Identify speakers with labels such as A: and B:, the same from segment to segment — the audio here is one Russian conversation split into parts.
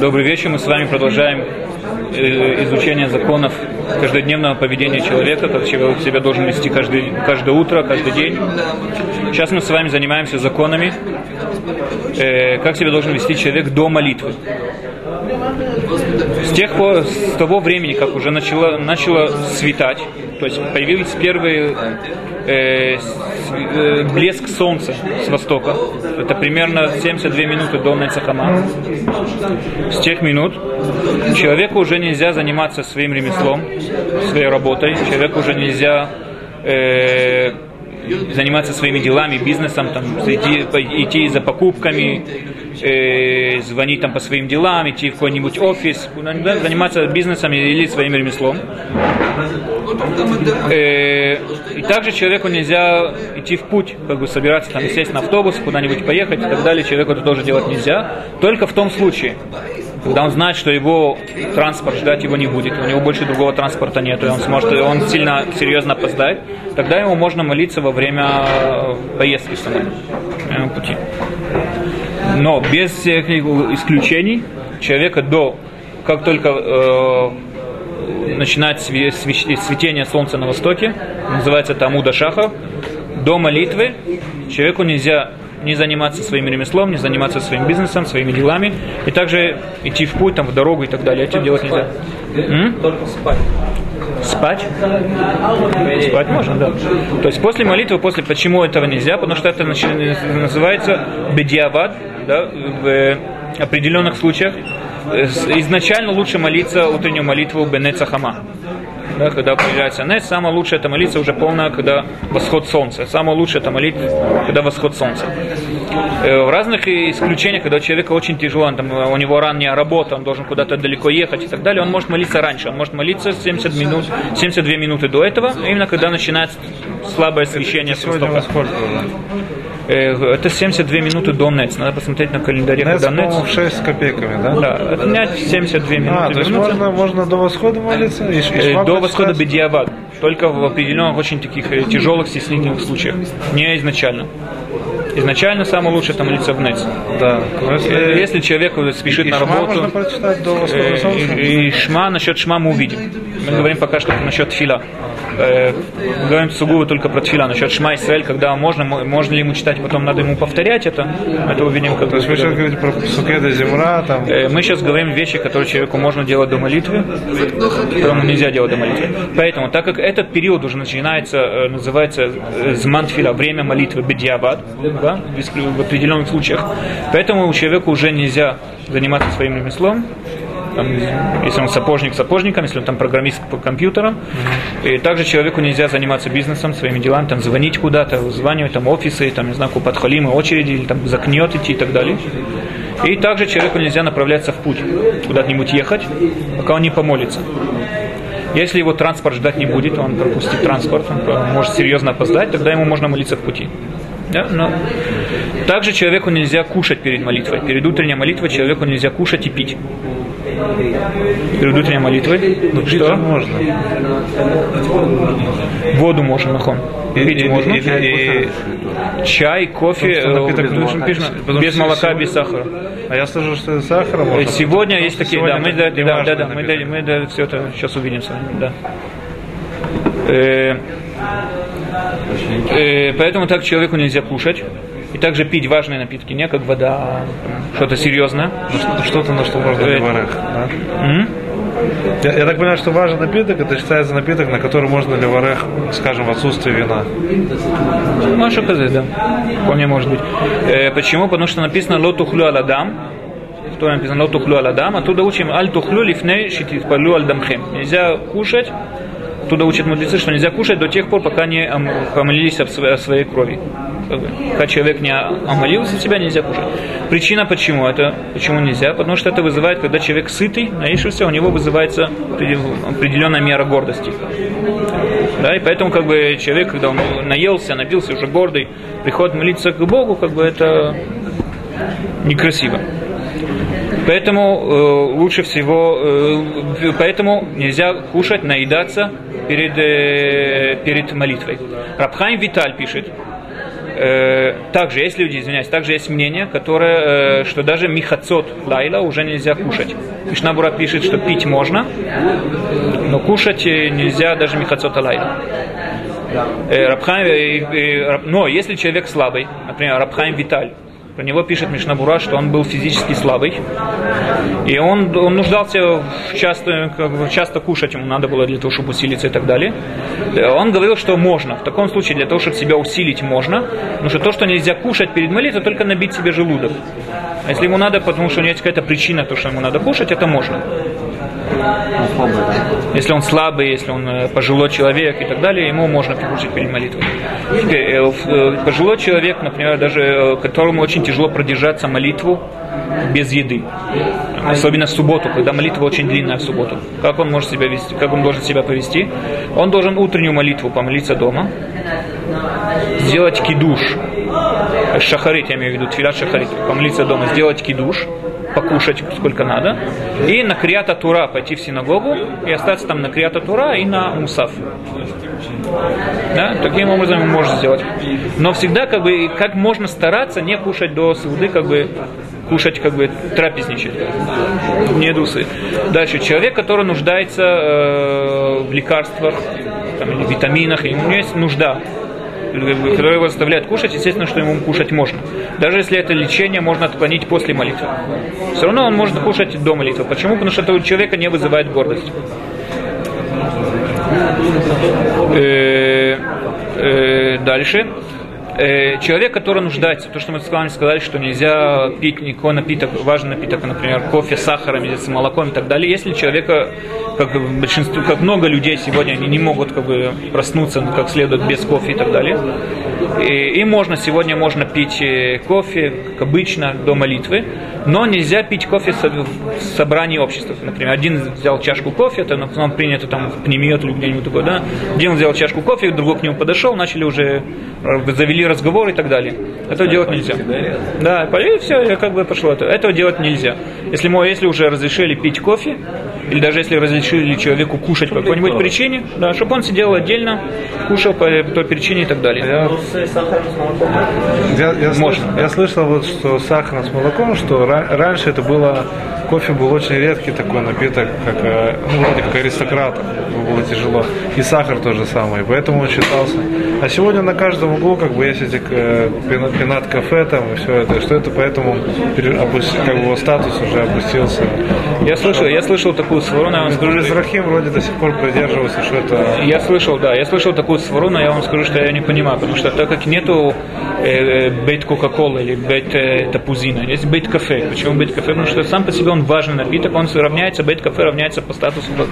A: Добрый вечер. Мы с вами продолжаем э, изучение законов каждодневного поведения человека, как человек себя должен вести каждый, каждое утро, каждый день. Сейчас мы с вами занимаемся законами, э, как себя должен вести человек до молитвы. С тех пор, с того времени, как уже начало, начало светать, то есть появились первые э, блеск солнца с востока. Это примерно 72 минуты до Нецахама. С тех минут человеку уже нельзя заниматься своим ремеслом, своей работой. Человеку уже нельзя э, заниматься своими делами, бизнесом, там, идти, идти за покупками, э, звонить там по своим делам, идти в какой-нибудь офис, заниматься бизнесом или своим ремеслом. Э, и также человеку нельзя идти в путь, как бы собираться там, сесть на автобус, куда-нибудь поехать и так далее. Человеку это тоже делать нельзя. Только в том случае, когда он знает, что его транспорт ждать его не будет, у него больше другого транспорта нет, и он сможет, он сильно серьезно опоздает, тогда ему можно молиться во время поездки самой, пути. Но без всех исключений человека до, как только э, начинает светение солнца на востоке, называется это Амуда Шаха, до молитвы человеку нельзя не заниматься своим ремеслом, не заниматься своим бизнесом, своими делами, и также идти в путь, там, в дорогу и так далее. Это делать нельзя. М? Только спать. Спать? Спать можно, да. То есть после молитвы, после почему этого нельзя? Потому что это называется бедиавад, да, в определенных случаях. Изначально лучше молиться утреннюю молитву Бенецахама да, когда появляется Нес, самое лучшее это молиться уже полно, когда восход солнца. Самое лучшее это молить, когда восход солнца. Э, в разных исключениях, когда у человека очень тяжело, он, там, у него ранняя работа, он должен куда-то далеко ехать и так далее, он может молиться раньше, он может молиться 70 минут, 72 минуты до этого, именно когда начинается слабое освещение с востока. Э, это 72 минуты до НЕЦ. Надо посмотреть на календаре,
B: НЕЦ, когда НЕЦ. 6 с копейками, да?
A: Да, отнять 72 минуты. А,
B: то есть можно, можно до восхода молиться? И,
A: и э, до восхода бедиавад. Только в определенных очень таких э, тяжелых, стеснительных случаях. Не изначально. Изначально самое лучшее это молиться в НЕЦ.
B: Да.
A: Если, если человек спешит
B: и
A: на работу.
B: Можно прочитать до восхода солнца?
A: И, и шма, насчет шма мы увидим. Мы говорим пока что насчет фила э, говорим сугубо только про тфила, насчет Шма Исраэль, когда можно, можно ли ему читать, потом надо ему повторять это, это увидим. Как
B: То есть вы сейчас говорите про Сукеда Земра, там...
A: Э, мы сейчас говорим вещи, которые человеку можно делать до молитвы, которому нельзя делать до молитвы. Поэтому, так как этот период уже начинается, э, называется э, змантфила, время молитвы, бедиабад, да, в определенных случаях, поэтому у человека уже нельзя заниматься своим ремеслом, там, если он сапожник сапожником, если он там программист по компьютерам. И также человеку нельзя заниматься бизнесом, своими делами, там звонить куда-то, звонить там офисы, там, не знаю, купатхалимы, очереди, или там закнет идти и так далее. И также человеку нельзя направляться в путь, куда-нибудь ехать, пока он не помолится. Если его транспорт ждать не будет, он пропустит транспорт, он может серьезно опоздать, тогда ему можно молиться в пути. Да? Но также человеку нельзя кушать перед молитвой. Перед утренней молитвой человеку нельзя кушать и пить перед утренней молитвой.
B: Ну, что? можно.
A: Воду можно, нахон. Пить
B: и,
A: можно.
B: И, и,
A: чай, кофе, э, без молока, без сахара.
B: А я слышу, что сахара можно.
A: Сегодня есть такие, да, мы, да, да, да, да, мы, да, мы да, все это сейчас увидим с вами, да. Э, э, поэтому так человеку нельзя кушать. И также пить важные напитки, не как вода, что-то серьезное.
B: Ну, что-то, на что можно да? Я, я так понимаю, что важный напиток, это считается напиток, на который можно ливарех, скажем, в отсутствии вина.
A: Маша сказать, да. Вполне может быть. Э, почему? Потому что написано «Лотухлю аладам», что написано «Лотухлю аладам», оттуда учим «Аль тухлю лифней шитифпалю аль дамхем». Нельзя кушать Оттуда учат мудрецы, что нельзя кушать до тех пор, пока не помолились о своей, о своей крови. Пока человек не омолился себя, нельзя кушать. Причина почему? Это почему нельзя? Потому что это вызывает, когда человек сытый, наившийся, у него вызывается определенная мера гордости. Да, и поэтому как бы человек, когда он наелся, напился, уже гордый, приходит молиться к Богу, как бы это некрасиво. Поэтому э, лучше всего, э, поэтому нельзя кушать, наедаться перед, э, перед молитвой. Рабхайм Виталь пишет, также есть люди, извиняюсь, также есть мнение, которое, э, что даже михацот лайла уже нельзя кушать. Мишнабура пишет, что пить можно, но кушать нельзя даже михацот лайла. Э, Рабхайм, э, э, но если человек слабый, например, Рабхайм Виталь, про него пишет Мишнабура, что он был физически слабый. И он, он нуждался часто, как бы, часто кушать, ему надо было для того, чтобы усилиться и так далее. Он говорил, что можно. В таком случае, для того, чтобы себя усилить, можно. Но что то, что нельзя кушать перед молитвой, только набить себе желудок. А если ему надо, потому что у него есть какая-то причина, то, что ему надо кушать, это можно. Если он слабый, если он э, пожилой человек и так далее, ему можно прикушать перед молитвой. Э, э, пожилой человек, например, даже которому очень тяжело продержаться молитву без еды. Особенно в субботу, когда молитва очень длинная в субботу. Как он может себя вести, как он должен себя повести? Он должен утреннюю молитву помолиться дома, сделать кидуш, шахарит, я имею в виду, тфилат шахарит, помолиться дома, сделать кидуш, покушать сколько надо, и на Криата Тура пойти в синагогу и остаться там на Криата Тура и на Мусав. Да? Таким образом он сделать. Но всегда как бы как можно стараться не кушать до суды, как бы кушать, как бы трапезничать, не дусы. Дальше человек, который нуждается э, в лекарствах там, или витаминах, и у него есть нужда который его заставляет кушать, естественно, что ему кушать можно. Даже если это лечение можно отклонить после молитвы. Все равно он может кушать до молитвы. Почему? Потому что это у человека не вызывает гордость. Э, э, дальше э, человек, который нуждается, то, что мы с вами сказали, что нельзя пить никакой напиток, важный напиток, например, кофе с сахаром с молоком и так далее, если человека, как большинство, как много людей сегодня, они не могут как бы проснуться ну, как следует без кофе и так далее, и, и можно, сегодня можно пить э, кофе, как обычно, до молитвы, но нельзя пить кофе в собрании общества. Например, один взял чашку кофе, это нам принято там в пнемиот или где-нибудь такое, да, один взял чашку кофе, другой к нему подошел, начали уже, э, завели разговор и так далее. Этого делать нельзя. Да, и все, я как бы пошло это. Этого делать нельзя. Если, мы, если уже разрешили пить кофе, или даже если разрешили человеку кушать по какой-нибудь причине, да, чтобы он сидел отдельно, кушал по той причине и так далее.
B: Я, я, Можно. Слыш, я слышал, вот, что сахар с молоком, что раньше это было кофе был очень редкий такой напиток, как, э, ну, вроде как аристократов, было тяжело. И сахар тоже самое, поэтому он считался. А сегодня на каждом углу как бы есть эти э, пинат кафе там и все это, что это поэтому как бы его статус уже опустился.
A: Я слышал, я слышал такую свару, я вам скажу.
B: Израхим вроде до сих пор придерживался, что это...
A: Я слышал, да, я слышал такую свару, но я вам скажу, что я не понимаю, потому что так как нету э, бейт Кока-Кола или бейт э, Тапузина, есть бейт кафе. Почему бейт кафе? Потому что сам по себе он важный напиток, он равняется, бейт кафе равняется по статусу как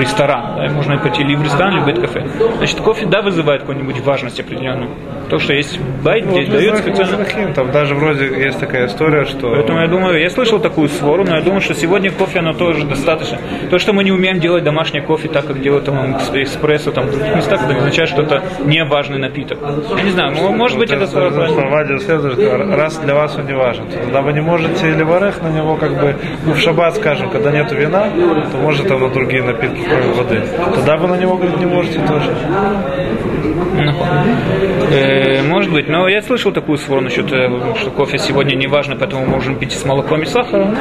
A: ресторан. Да, можно пойти или в ресторан, или в бейт кафе. Значит, кофе, да, вызывает какую-нибудь важность определенную. То, что есть байт, ну, здесь дают специально.
B: Там даже вроде есть такая история, что...
A: Поэтому я думаю, я слышал такую свору, но я думаю, что сегодня кофе, оно тоже достаточно. То, что мы не умеем делать домашний кофе так, как делают там экспрессо там, в других местах, это означает, что это не важный напиток. Я не знаю, может быть, это свора
B: правильно. Раз для вас он не важен, то тогда вы не можете или варех на него как бы, ну, в шаббат, скажем, когда нету вина, то может там на другие напитки, кроме воды. Тогда вы на него, говорить не можете тоже.
A: Э, может быть, но я слышал такую свору насчет, э, что кофе сегодня не важно, поэтому можем пить с молоком и сахаром.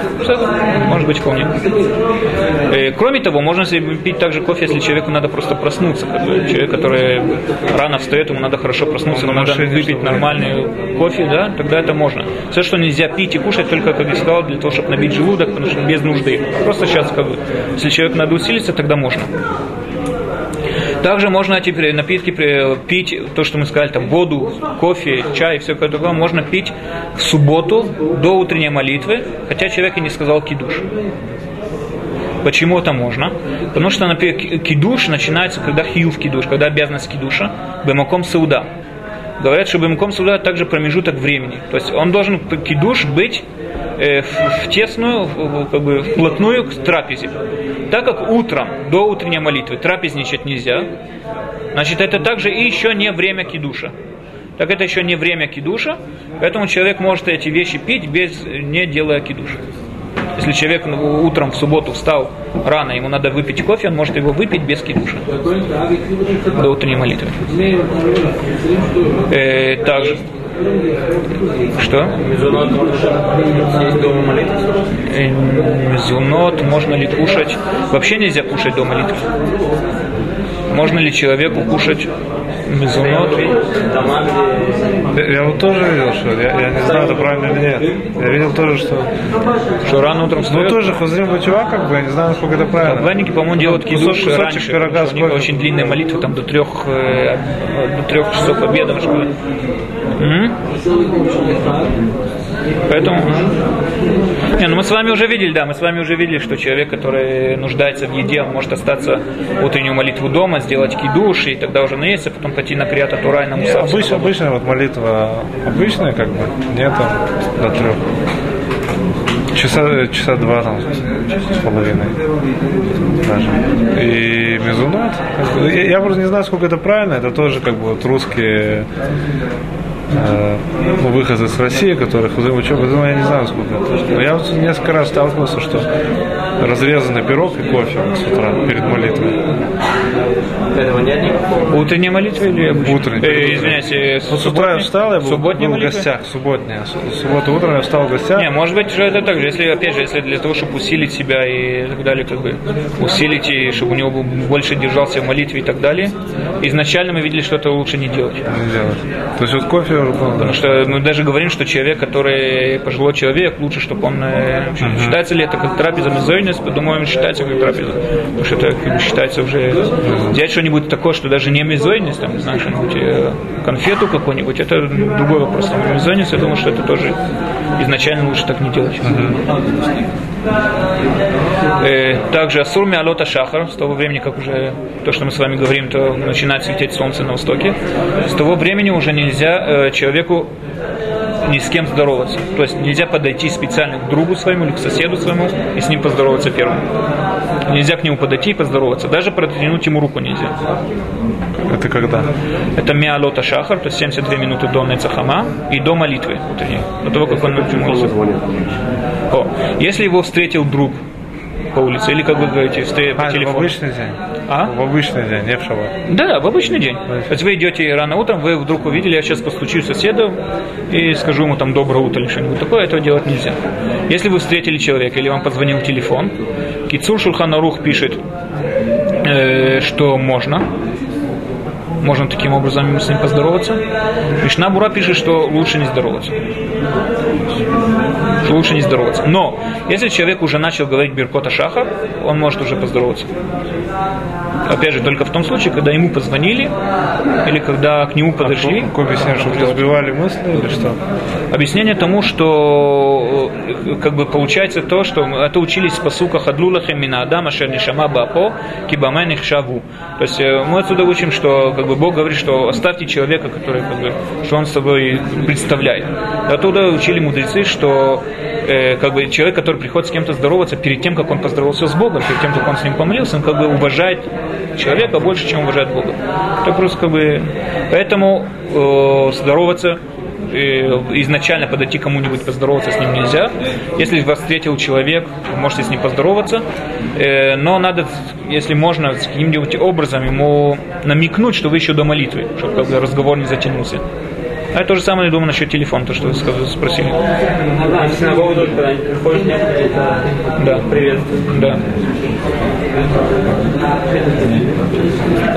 A: Может быть, вполне. Э, кроме того, можно пить также кофе, если человеку надо просто проснуться. Человек, который рано встает, ему надо хорошо проснуться, ему надо выпить нормальный кофе, да, тогда это можно. Все, что нельзя пить и кушать, только, как я сказал, для того, чтобы набить желудок, потому что без нужды. Просто сейчас, как бы, если человек надо усилиться, тогда можно. Также можно эти напитки пить, то, что мы сказали, там, воду, кофе, чай, все такое, можно пить в субботу до утренней молитвы, хотя человек и не сказал кидуш. Почему это можно? Потому что, например, кидуш начинается, когда хиюв кидуш, когда обязанность кидуша, бемаком сауда. Говорят, что бемаком сауда также промежуток времени. То есть он должен кидуш быть э, в тесную, как бы вплотную к трапезе. Так как утром, до утренней молитвы, трапезничать нельзя, значит, это также и еще не время кидуша. Так это еще не время кидуша, поэтому человек может эти вещи пить, без, не делая кидуша. Если человек утром в субботу встал рано, ему надо выпить кофе, он может его выпить без кидуша до утренней молитвы. Э, также Что?
C: Молитвы.
A: Э, можно ли кушать? Вообще нельзя кушать до молитвы. Можно ли человеку кушать
C: где
B: Я вот тоже видел, что я, я не знаю, это правильно или нет. Я видел тоже, что
A: Что рано утром
B: ну
A: встает?
B: тоже хозрим чувак, как бы, я не знаю, насколько это правильно.
A: Ванники, по-моему, делают
B: Кусок-
A: кидуш раньше,
B: пирога
A: что у них очень длинная молитва, там до трех, э, до трех часов обеда школе. М? Поэтому... Не, ну мы с вами уже видели, да, мы с вами уже видели, что человек, который нуждается в еде, он может остаться утреннюю молитву дома, сделать кидуш, и тогда уже наесться, потом пойти на криата Тура и на Мусав.
B: Обычно, обычная вот молитва обычная, как бы, нет до трех. Часа, часа два там с половиной даже. И бы, я, я просто не знаю, сколько это правильно, это тоже как бы вот русские э, ну, выходцы с России, которых учебы, думаю, я не знаю, сколько это. Но я вот несколько раз сталкивался, что разрезанный пирог и кофе с утра перед молитвой.
C: Этого нет никакого.
A: Утренняя молитва или обычная?
B: Утренняя.
A: Э, извиняюсь, э,
B: Ну, с утра я встал, я был,
A: Субботняя
B: был в гостях, субботняя. С- Субботу утром я встал в гостях.
A: Не, может быть, же это так же, если, опять же, если для того, чтобы усилить себя и так далее, как бы, усилить, и чтобы у него был- больше держался в молитве и так далее, изначально мы видели, что это лучше не делать.
B: не делать. То есть вот кофе уже да.
A: Потому что мы даже говорим, что человек, который пожилой человек, лучше, чтобы он... э, Считается ли это как трапеза мезойнес? Думаю, считается как трапеза. Потому что это как бы, считается уже... Взять что-нибудь такое, что даже не мезойнес, там, не знаю, что-нибудь, э, конфету какую-нибудь, это другой вопрос. А мезойнес, я думаю, что это тоже изначально лучше так не делать. Э, Также Асур Миалота Шахар, с того времени, как уже то, что мы с вами говорим, то начинает светить солнце на востоке, с того времени уже нельзя э, человеку ни с кем здороваться. То есть нельзя подойти специально к другу своему или к соседу своему и с ним поздороваться первым. Нельзя к нему подойти и поздороваться. Даже протянуть ему руку нельзя.
B: Это когда?
A: Это Миалота Шахар, то есть 72 минуты до Нецахама и до молитвы утренней, до того, как он молится. О, если его встретил друг по улице, или как вы говорите, встретил по
B: А, это в
A: телефону.
B: обычный день?
A: А?
B: В обычный день, не в шаббат.
A: Да, да, в обычный день. То есть вы идете рано утром, вы вдруг увидели, я сейчас постучусь соседу и скажу ему там доброе утро или что-нибудь такое, этого делать нельзя. Если вы встретили человека или вам позвонил телефон, Кицур Шульханарух пишет, э, что можно, можно таким образом с ним поздороваться. Мишна Бура пишет, что лучше не здороваться. Что лучше не здороваться. Но, если человек уже начал говорить Беркота Шахар, он может уже поздороваться. Опять же, только в том случае, когда ему позвонили, или когда к нему подошли.
B: Какое объяснение, чтобы не сбивали мысли или что?
A: Объяснение тому, что э, как бы получается то, что это учились в посуках Адлулахем мина Адама Шернишама Бапо Кибамен шаву. То есть э, мы отсюда учим, что как бы Бог говорит, что оставьте человека, который как бы, что он собой представляет. Оттуда учили мудрецы, что э, как бы человек, который приходит с кем-то здороваться, перед тем, как он поздоровался с Богом, перед тем, как он с ним помолился, он как бы уважает человека больше, чем уважает Бога. Это просто как бы... Поэтому э, здороваться э, изначально подойти кому-нибудь поздороваться с ним нельзя. Если вас встретил человек, вы можете с ним поздороваться, Э, но надо, если можно, с каким-нибудь образом ему намекнуть, что вы еще до молитвы, чтобы разговор не затянулся. А то же самое, я думаю, насчет телефона, то, что вы спросили.
C: А в синагогу тут когда-нибудь приходишь, нет какие-то
A: Да.
C: приветствия?
A: Да.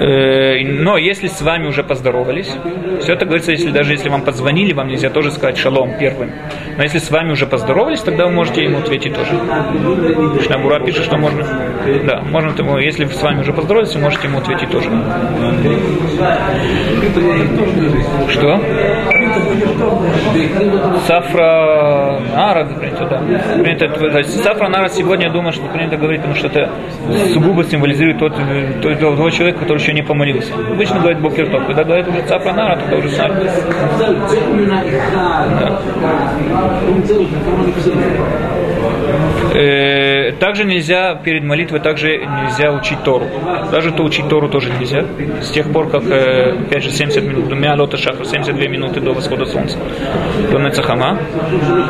A: Э, Но если с вами уже поздоровались, все это говорится, если даже если вам позвонили, вам нельзя тоже сказать шалом первым. Но если с вами уже поздоровались, тогда вы можете ему ответить тоже. Шнабура пишет, что можно. Да, можно ему, если с вами уже поздоровались, можете ему ответить тоже. Что? Сафра Нара, принято, да. Принято, то есть Сафра Нара сегодня, я думаю, что принято говорить, потому что это сугубо символизирует тот, э, тот, того человека, который еще не помолился. Обычно говорит Бокертоп. Когда говорит уже Сафра Нара, тогда уже знает. Э, Также нельзя перед молитвой, также нельзя учить Тору. Даже то учить Тору тоже нельзя. С тех пор, как, э, опять же, 70 минут, двумя лота шахар, 72 минуты до восхода солнца, до Нецахама.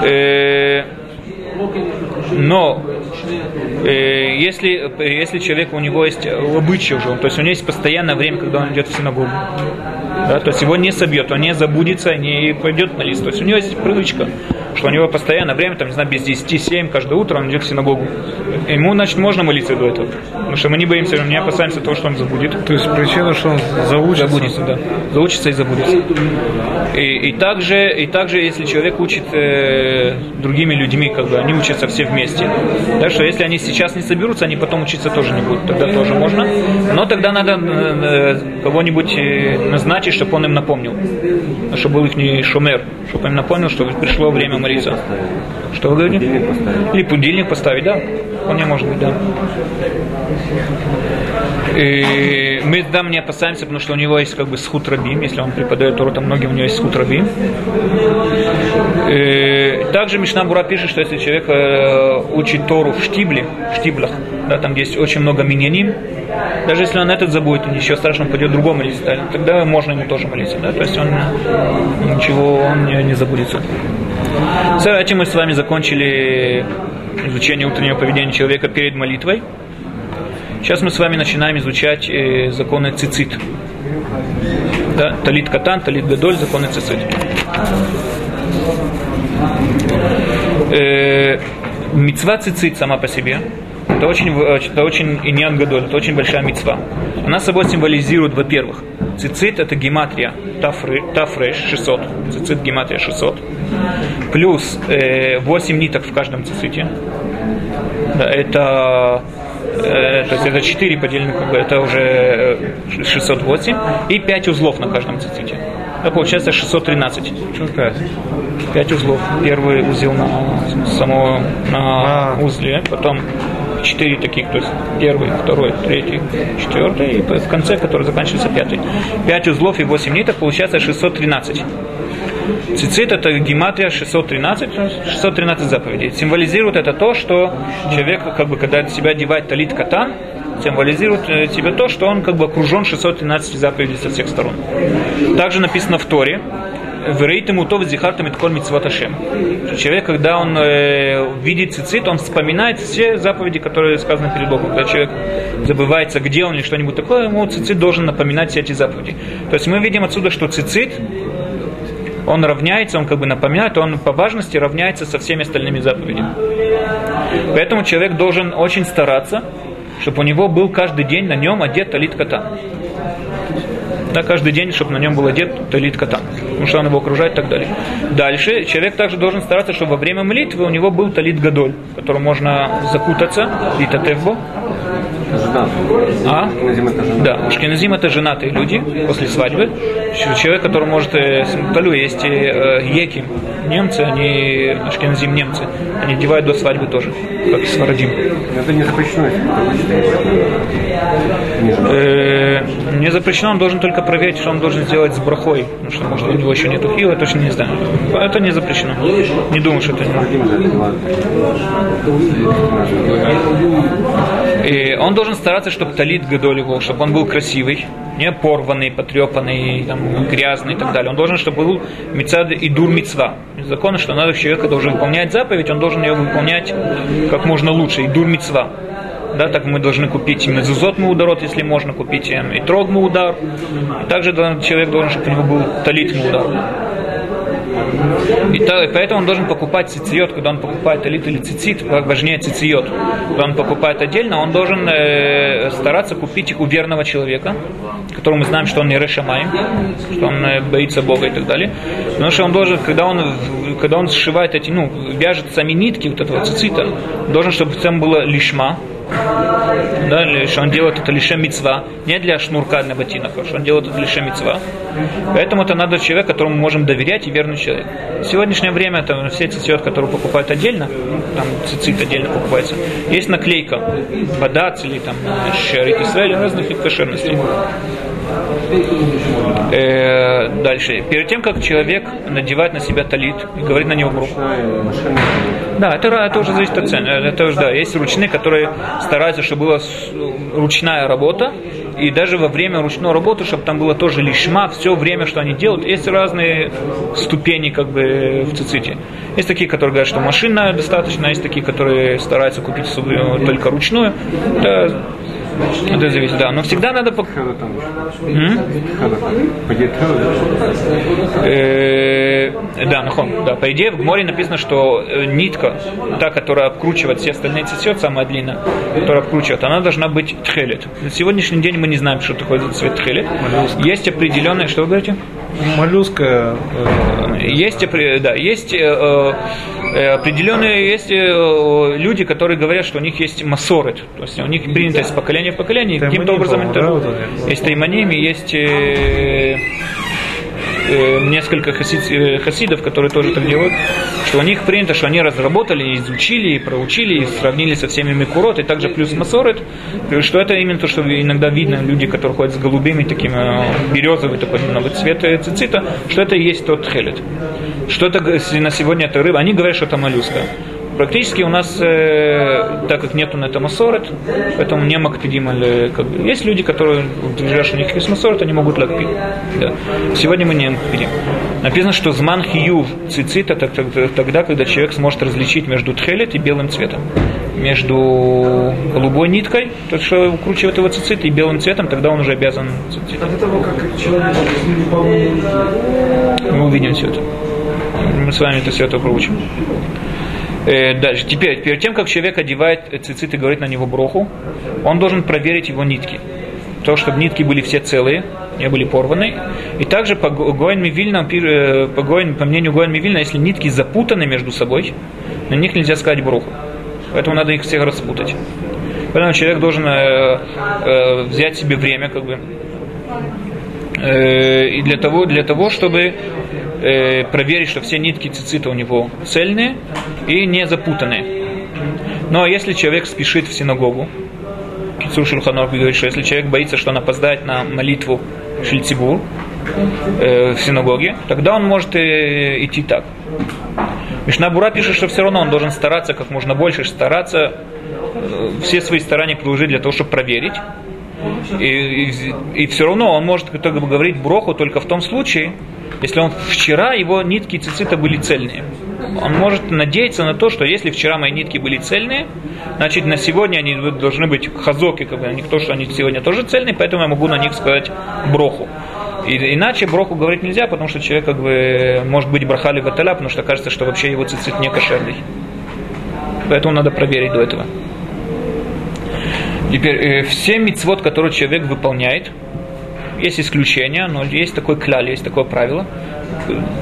A: Э, Но э, если, если человек, у него есть обычай уже, то есть у него есть постоянное время, когда он идет в синагогу, Да, то есть его не собьет, он не забудется, не пойдет на лист. То есть у него есть привычка, что у него постоянно время, там, не знаю, без 10-7 каждое утро он идет в синагогу. Ему, значит, можно молиться до этого. Потому что мы не боимся, не опасаемся того, что он забудет.
B: То есть причина, что он заучится.
A: Забудется, да. Заучится и забудется. И, и, также, и также, если человек учит э, другими людьми, как бы они учатся все вместе. Так что если они сейчас не соберутся, они потом учиться тоже не будут. Тогда тоже можно. Но тогда надо э, э кого-нибудь э, назначить, чтобы он им напомнил. Чтобы был их не шумер. Чтобы им напомнил, что пришло время молиться. Что вы говорите? Будильник поставить. Или будильник поставить, да. Вполне может быть, да. И мы там не опасаемся, потому что у него есть как бы схуд рабим, если он преподает Тору, там многим у него есть схуд рабим. Также Мишна Бура пишет, что если человек э, учит Тору в штибле, в штиблах, да, там есть очень много миньяним, даже если он этот забудет, ничего страшного, пойдет другому молиться, тогда можно ему тоже молиться. Да? То есть он ничего он не, не забудется. С этим мы с вами закончили изучение утреннего поведения человека перед молитвой. Сейчас мы с вами начинаем изучать э, законы цицит. Да, талит катан, талит гадоль, законы цицит. Э, мецва цицит сама по себе это очень, это очень иньян гадоль, это очень большая мецва. Она собой символизирует, во-первых, цицит это гематрия тафры, тафреш 600, цицит гематрия 600, плюс э, 8 ниток в каждом циците. Да, это э, то есть это 4 поделено, как бы, это уже 608, и 5 узлов на каждом циците. Это получается 613.
B: Почему 5?
A: 5 узлов. Первый узел на само на а. узле, потом четыре таких, то есть первый, второй, третий, четвертый, и в конце, который заканчивается пятый. Пять узлов и восемь ниток, получается 613. Цицит это гематрия 613, 613 заповедей. Символизирует это то, что человек, как бы, когда себя одевает талит катан, символизирует тебе то, что он как бы окружен 613 заповедей со всех сторон. Также написано в Торе, Верейтему то зихартам и тколь митцвот Человек, когда он э, видит цицит, он вспоминает все заповеди, которые сказаны перед Богом. Когда человек забывается, где он или что-нибудь такое, ему цицит должен напоминать все эти заповеди. То есть мы видим отсюда, что цицит, он равняется, он как бы напоминает, он по важности равняется со всеми остальными заповедями. Поэтому человек должен очень стараться, чтобы у него был каждый день на нем одет талит кота да, каждый день, чтобы на нем был одет талит катан, потому что он его окружает и так далее. Дальше человек также должен стараться, чтобы во время молитвы у него был талит гадоль, которым можно закутаться,
C: Жена.
A: А? Да, Ашкеназим это женатые люди после свадьбы. Человек, который может, э, талю, есть э, еки, немцы, они, ашкеназим немцы, они одевают до свадьбы тоже, как и сварадим.
C: Это не запрещено,
A: э, Не запрещено, он должен только проверить, что он должен сделать с брахой, потому что, может, у него еще нету хила, точно не знаю. Это не запрещено. Не думаю, что это не. И он должен стараться, чтобы талит гадоль его, чтобы он был красивый, не порванный, потрепанный, там, грязный и так далее. Он должен, чтобы был мецад и дур мецва. Закон, что надо человека должен выполнять заповедь, он должен ее выполнять как можно лучше, и дур мецва. Да, так мы должны купить мезузот мударот, если можно купить и трог мудар. Также человек должен, чтобы у него был талит мудар. И, то, и поэтому он должен покупать цициот, когда он покупает элит или цицит, важнее цициот. Когда он покупает отдельно, он должен э, стараться купить их у верного человека, которому мы знаем, что он не решамай, что он э, боится Бога и так далее. Потому что он должен, когда он, когда он сшивает эти, ну, вяжет сами нитки вот этого цицита, должен, чтобы в целом было лишма, да, что он делает это лишь мецва, не для шнурка для ботинок, а он делает это лишь мецва. Поэтому это надо человек, которому мы можем доверять и верный человек. В сегодняшнее время это все цицит, которые покупают отдельно, там цицит отдельно покупается, есть наклейка, бадац или там шарит Израиль разных кошерностей. Э, дальше. Перед тем, как человек надевает на себя талит и говорит на него бруху. Да, это, это уже зависит от цены. Это уже, да, есть ручные, которые стараются, чтобы была ручная работа, и даже во время ручной работы, чтобы там было тоже лишма, все время, что они делают, есть разные ступени как бы в циците. Есть такие, которые говорят, что машина достаточно, есть такие, которые стараются купить только ручную. Это Это зависит, да. Но всегда надо... М? Э, Да, нахон. Да, по идее в Гморе написано, что э, нитка, та, которая обкручивает все остальные цветет, самая длинная, которая обкручивает, она должна быть тхелет. На сегодняшний день мы не знаем, что такое цвет тхелет. Есть определенные, что вы говорите?
B: Моллюска, э,
A: Есть, да, есть э, э, определенные есть люди, которые говорят, что у них есть масорет, то есть у них принято из поколения в поколение, каким-то образом это
B: да, вот
A: есть таймоним, и есть э, несколько хасид- э, хасидов, которые тоже так делают, что у них принято, что они разработали, изучили, проучили, сравнили со всеми микурот, и также плюс масорет, что это именно то, что иногда видно люди, которые ходят с голубыми, таким э, березовый такой немного цвет э, цицита, что это и есть тот хелет. Что это на сегодня это рыба, они говорят, что это моллюска. Практически у нас, э, так как нету на это масорет, поэтому не макпидим, или как бы. Есть люди, которые утверждают, что у них есть масорет, они могут лакпить. Да. Сегодня мы не макпидим. Написано, что зман хиюв цицит это тогда, когда человек сможет различить между тхелет и белым цветом. Между голубой ниткой, то, что укручивает его цицит, и белым цветом, тогда он уже обязан цицит.
D: От этого, как человек
A: Мы увидим все это. Мы с вами это все это проучим. Э, дальше. Теперь, перед тем, как человек одевает цицит и говорит на него броху, он должен проверить его нитки. То, чтобы нитки были все целые, не были порваны. И также по Го- Гоэн Мивильна, э, по, Гоэн- по мнению Гоэн Мивильна, если нитки запутаны между собой, на них нельзя сказать броху. Поэтому надо их всех распутать. Поэтому человек должен э, э, взять себе время, как бы, Э, и для того, для того чтобы э, проверить, что все нитки цицита у него цельные и не запутанные. Но если человек спешит в синагогу, Кицур Шульханов говорит, что если человек боится, что он опоздает на молитву Шильцибур э, в синагоге, тогда он может э, идти так. Мишнабура пишет, что все равно он должен стараться как можно больше, стараться э, все свои старания приложить для того, чтобы проверить. И, и, и все равно он может только говорить броху только в том случае, если он вчера его нитки цицита были цельные. Он может надеяться на то, что если вчера мои нитки были цельные, значит на сегодня они должны быть хазоки, как бы, а не то, что они сегодня тоже цельные, поэтому я могу на них сказать броху. И, иначе броху говорить нельзя, потому что человек как бы может быть брахали ваталя, потому что кажется, что вообще его цицит не кошерный. Поэтому надо проверить до этого. Теперь, э, все мицвод, которые человек выполняет, есть исключения, но есть такой кляль, есть такое правило.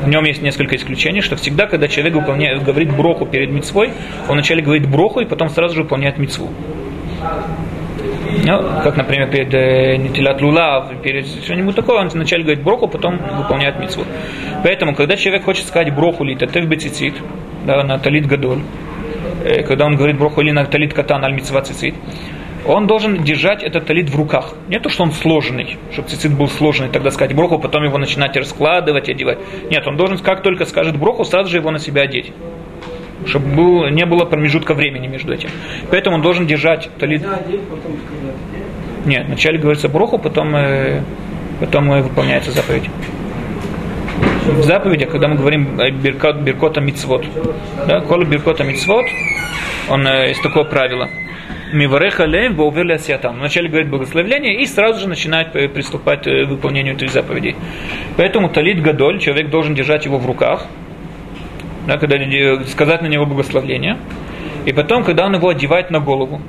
A: В нем есть несколько исключений, что всегда, когда человек выполняет, говорит броху перед мицвой, он вначале говорит броху и потом сразу же выполняет мицву. Ну, как, например, перед э, Нитилат Лула, перед что-нибудь такое, он вначале говорит броху, потом выполняет мицву. Поэтому, когда человек хочет сказать броху или татев бецицит, да, на талит гадоль, э, когда он говорит броху или на талит катан аль мицва цицит, он должен держать этот талит в руках. Не то, что он сложный, чтобы цицит был сложный, тогда сказать броху, потом его начинать раскладывать, одевать. Нет, он должен, как только скажет броху, сразу же его на себя одеть. Чтобы был, не было промежутка времени между этим. Поэтому он должен держать талит. Нет, вначале говорится броху, потом, э, потом э, выполняется заповедь. В заповедях, когда мы говорим биркот, биркота мицвод, да, кола биркота мицвод, он, э, есть такое правило. Мивареха лейм воувели асиатам. Вначале говорит благословление и сразу же начинает э, приступать э, к выполнению этих заповедей. Поэтому талит гадоль, человек должен держать его в руках, да, когда э, сказать на него благословление. И потом, когда он его одевает на голову,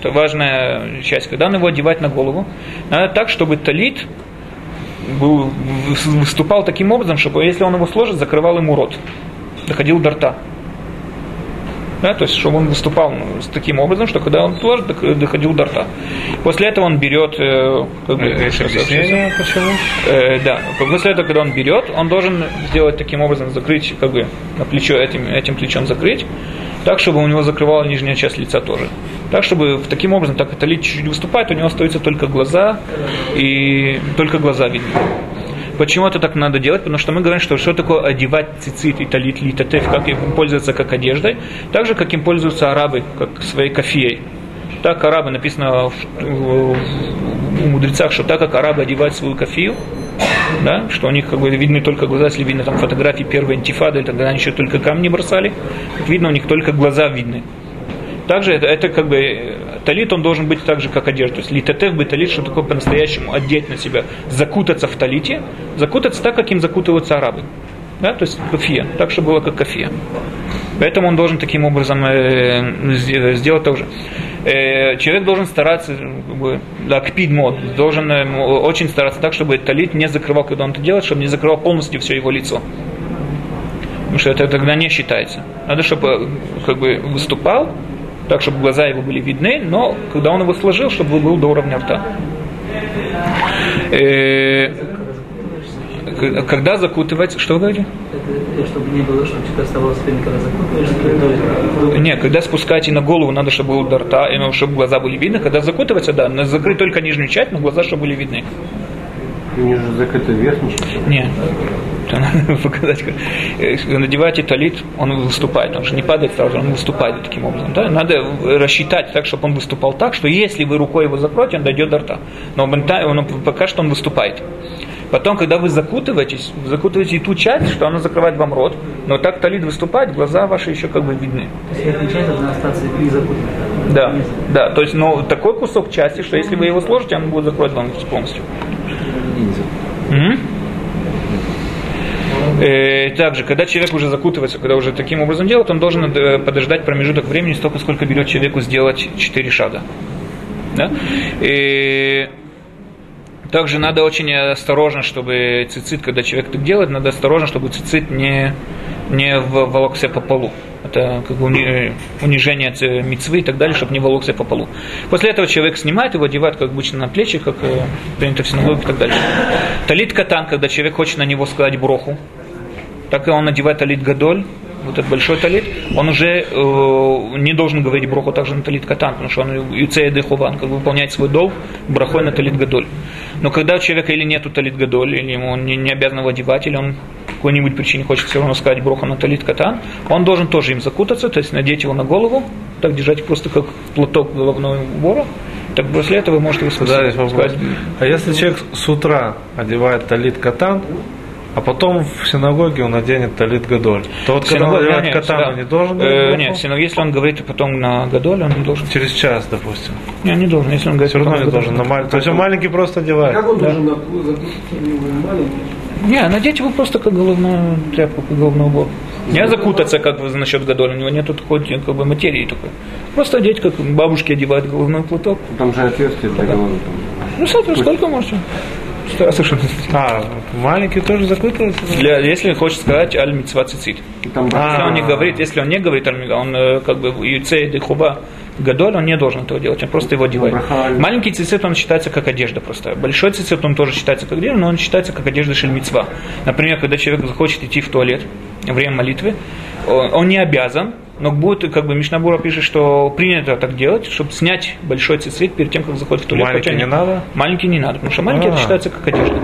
A: это важная часть, когда он его одевает на голову, надо так, чтобы талит был, выступал таким образом, чтобы если он его сложит, закрывал ему рот, доходил до рта. Да, то есть, чтобы он выступал ну, с таким образом, что когда он дох- доходил до рта. После этого он берет... э, как бы,
B: Есть
A: сейчас-
B: объяснение, почему?
A: Э, да, после этого, когда он берет, он должен сделать таким образом, закрыть, как бы, на плечо этим, этим плечом закрыть, так, чтобы у него закрывала нижняя часть лица тоже. Так, чтобы таким образом, так это лицо чуть-чуть выступает, у него остаются только глаза, и только глаза видны. Почему это так надо делать? Потому что мы говорим, что что такое одевать цицит и талит литатеф, как им пользоваться как одеждой, так же, как им пользуются арабы, как своей кофеей. Так арабы, написано в, у мудрецах, что так как арабы одевают свою кофею, да, что у них как бы видны только глаза, если видно там фотографии первой антифады, тогда они еще только камни бросали, как видно, у них только глаза видны. Также это, это как бы э, талит, он должен быть так же, как одежда. То есть литатев бы талит, что такое по-настоящему одеть на себя, закутаться в талите, закутаться так, как им закутываются арабы. Да, то есть кофе, так, чтобы было как кофе. Поэтому он должен таким образом э, сделать тоже. Э, человек должен стараться, как бы, да, кпид мод, должен э, очень стараться так, чтобы талит не закрывал, когда он это делает, чтобы не закрывал полностью все его лицо. Потому что это тогда не считается. Надо, чтобы как бы выступал, так, чтобы глаза его были видны, но когда он его сложил, чтобы был до уровня рта. Э, когда закутывать, что вы говорите?
E: Чтобы не было, чтобы что-то оставалось когда закутываешь,
A: Не, когда спускаете на голову, надо, чтобы был до рта, и, ну, чтобы глаза были видны. Когда закутываться, да, надо закрыть только нижнюю часть, но глаза, чтобы были видны.
F: Не же закрыта верхняя часть.
A: Не. Это надо показать. э, Надеваете талит, он выступает, он же не падает сразу, он выступает таким образом. Да? Надо рассчитать так, чтобы он выступал так, что если вы рукой его закроете, он дойдет до рта. Но момента- он, пока что он выступает. Потом, когда вы закутываетесь, вы закутываете и ту часть, что она закрывает вам рот, но так талит выступает, глаза ваши еще как бы видны.
E: То есть верхняя часть должна остаться и закутана.
A: Да, да, то есть, но такой кусок части, что если вы его сложите, он будет закрывать вам полностью. Мгм. Э, также, когда человек уже закутывается, когда уже таким образом делает, он должен э, подождать промежуток времени столько, сколько берет человеку сделать 4 шага. Да? И также надо очень осторожно, чтобы цицит, когда человек так делает, надо осторожно, чтобы цицит не, не волокся по полу. Это как бы уни- унижение мицвы и так далее, чтобы не волокся по полу. После этого человек снимает его, одевает, как обычно, на плечи, как э, принято в синагоге и так далее. Талит катан, когда человек хочет на него сказать броху, так и он надевает талит гадоль, вот этот большой талит, он уже э, не должен говорить броху также на талит катан, потому что он юцея дехуван, как бы выполняет свой долг брахой на талит гадоль. Но когда у человека или нету талит гадоль, или ему он не, не обязан его одевать, или он по какой-нибудь причине хочет все равно сказать броху на талит катан, он должен тоже им закутаться, то есть надеть его на голову, так держать просто как платок головного убора, так после этого вы можете его
B: Да,
A: сказать.
B: А если человек с утра одевает талит катан, а потом в синагоге он наденет талит гадоль, то вот когда он одевает
A: нет,
B: катан,
A: да.
B: он не должен
A: Э,
B: говорить
A: Нет,
B: броху?
A: синагога, если он говорит потом на гадоль, он не должен.
B: Через час, допустим.
A: Не, не должен, если он говорит
B: Все равно не должен.
A: гадоль.
B: На мал- То есть он маленький просто одевает.
D: Как он должен в него маленький?
A: Не, надеть его просто как головную тряпку, как головной убор. Не закутаться, как вы насчет гадоля, у него нету такой как бы материи такой. Просто одеть, как бабушки одевают головной платок.
F: Там же отверстие для головы.
A: Ну, смотри, сколько можете. Что- Совершенно.
B: А, маленький тоже закутывается?
A: Для, если хочет сказать аль митцва цицит.
B: А.
A: Если он не говорит, если он не говорит он э, как бы юцей де хуба гадоль, он не должен этого делать, он просто его одевает. Маленький цицит, он считается как одежда просто. Большой цицит, он тоже считается как одежда, но он считается как одежда шельмицва. Например, когда человек захочет идти в туалет во время молитвы, он, он не обязан, но будет, как бы Мишнабура пишет, что принято так делать, чтобы снять большой цицит перед тем, как заходит в туалет.
B: Маленький
A: Хотя
B: не надо?
A: Маленький не надо, потому что маленький это
B: А.
A: считается как одежда.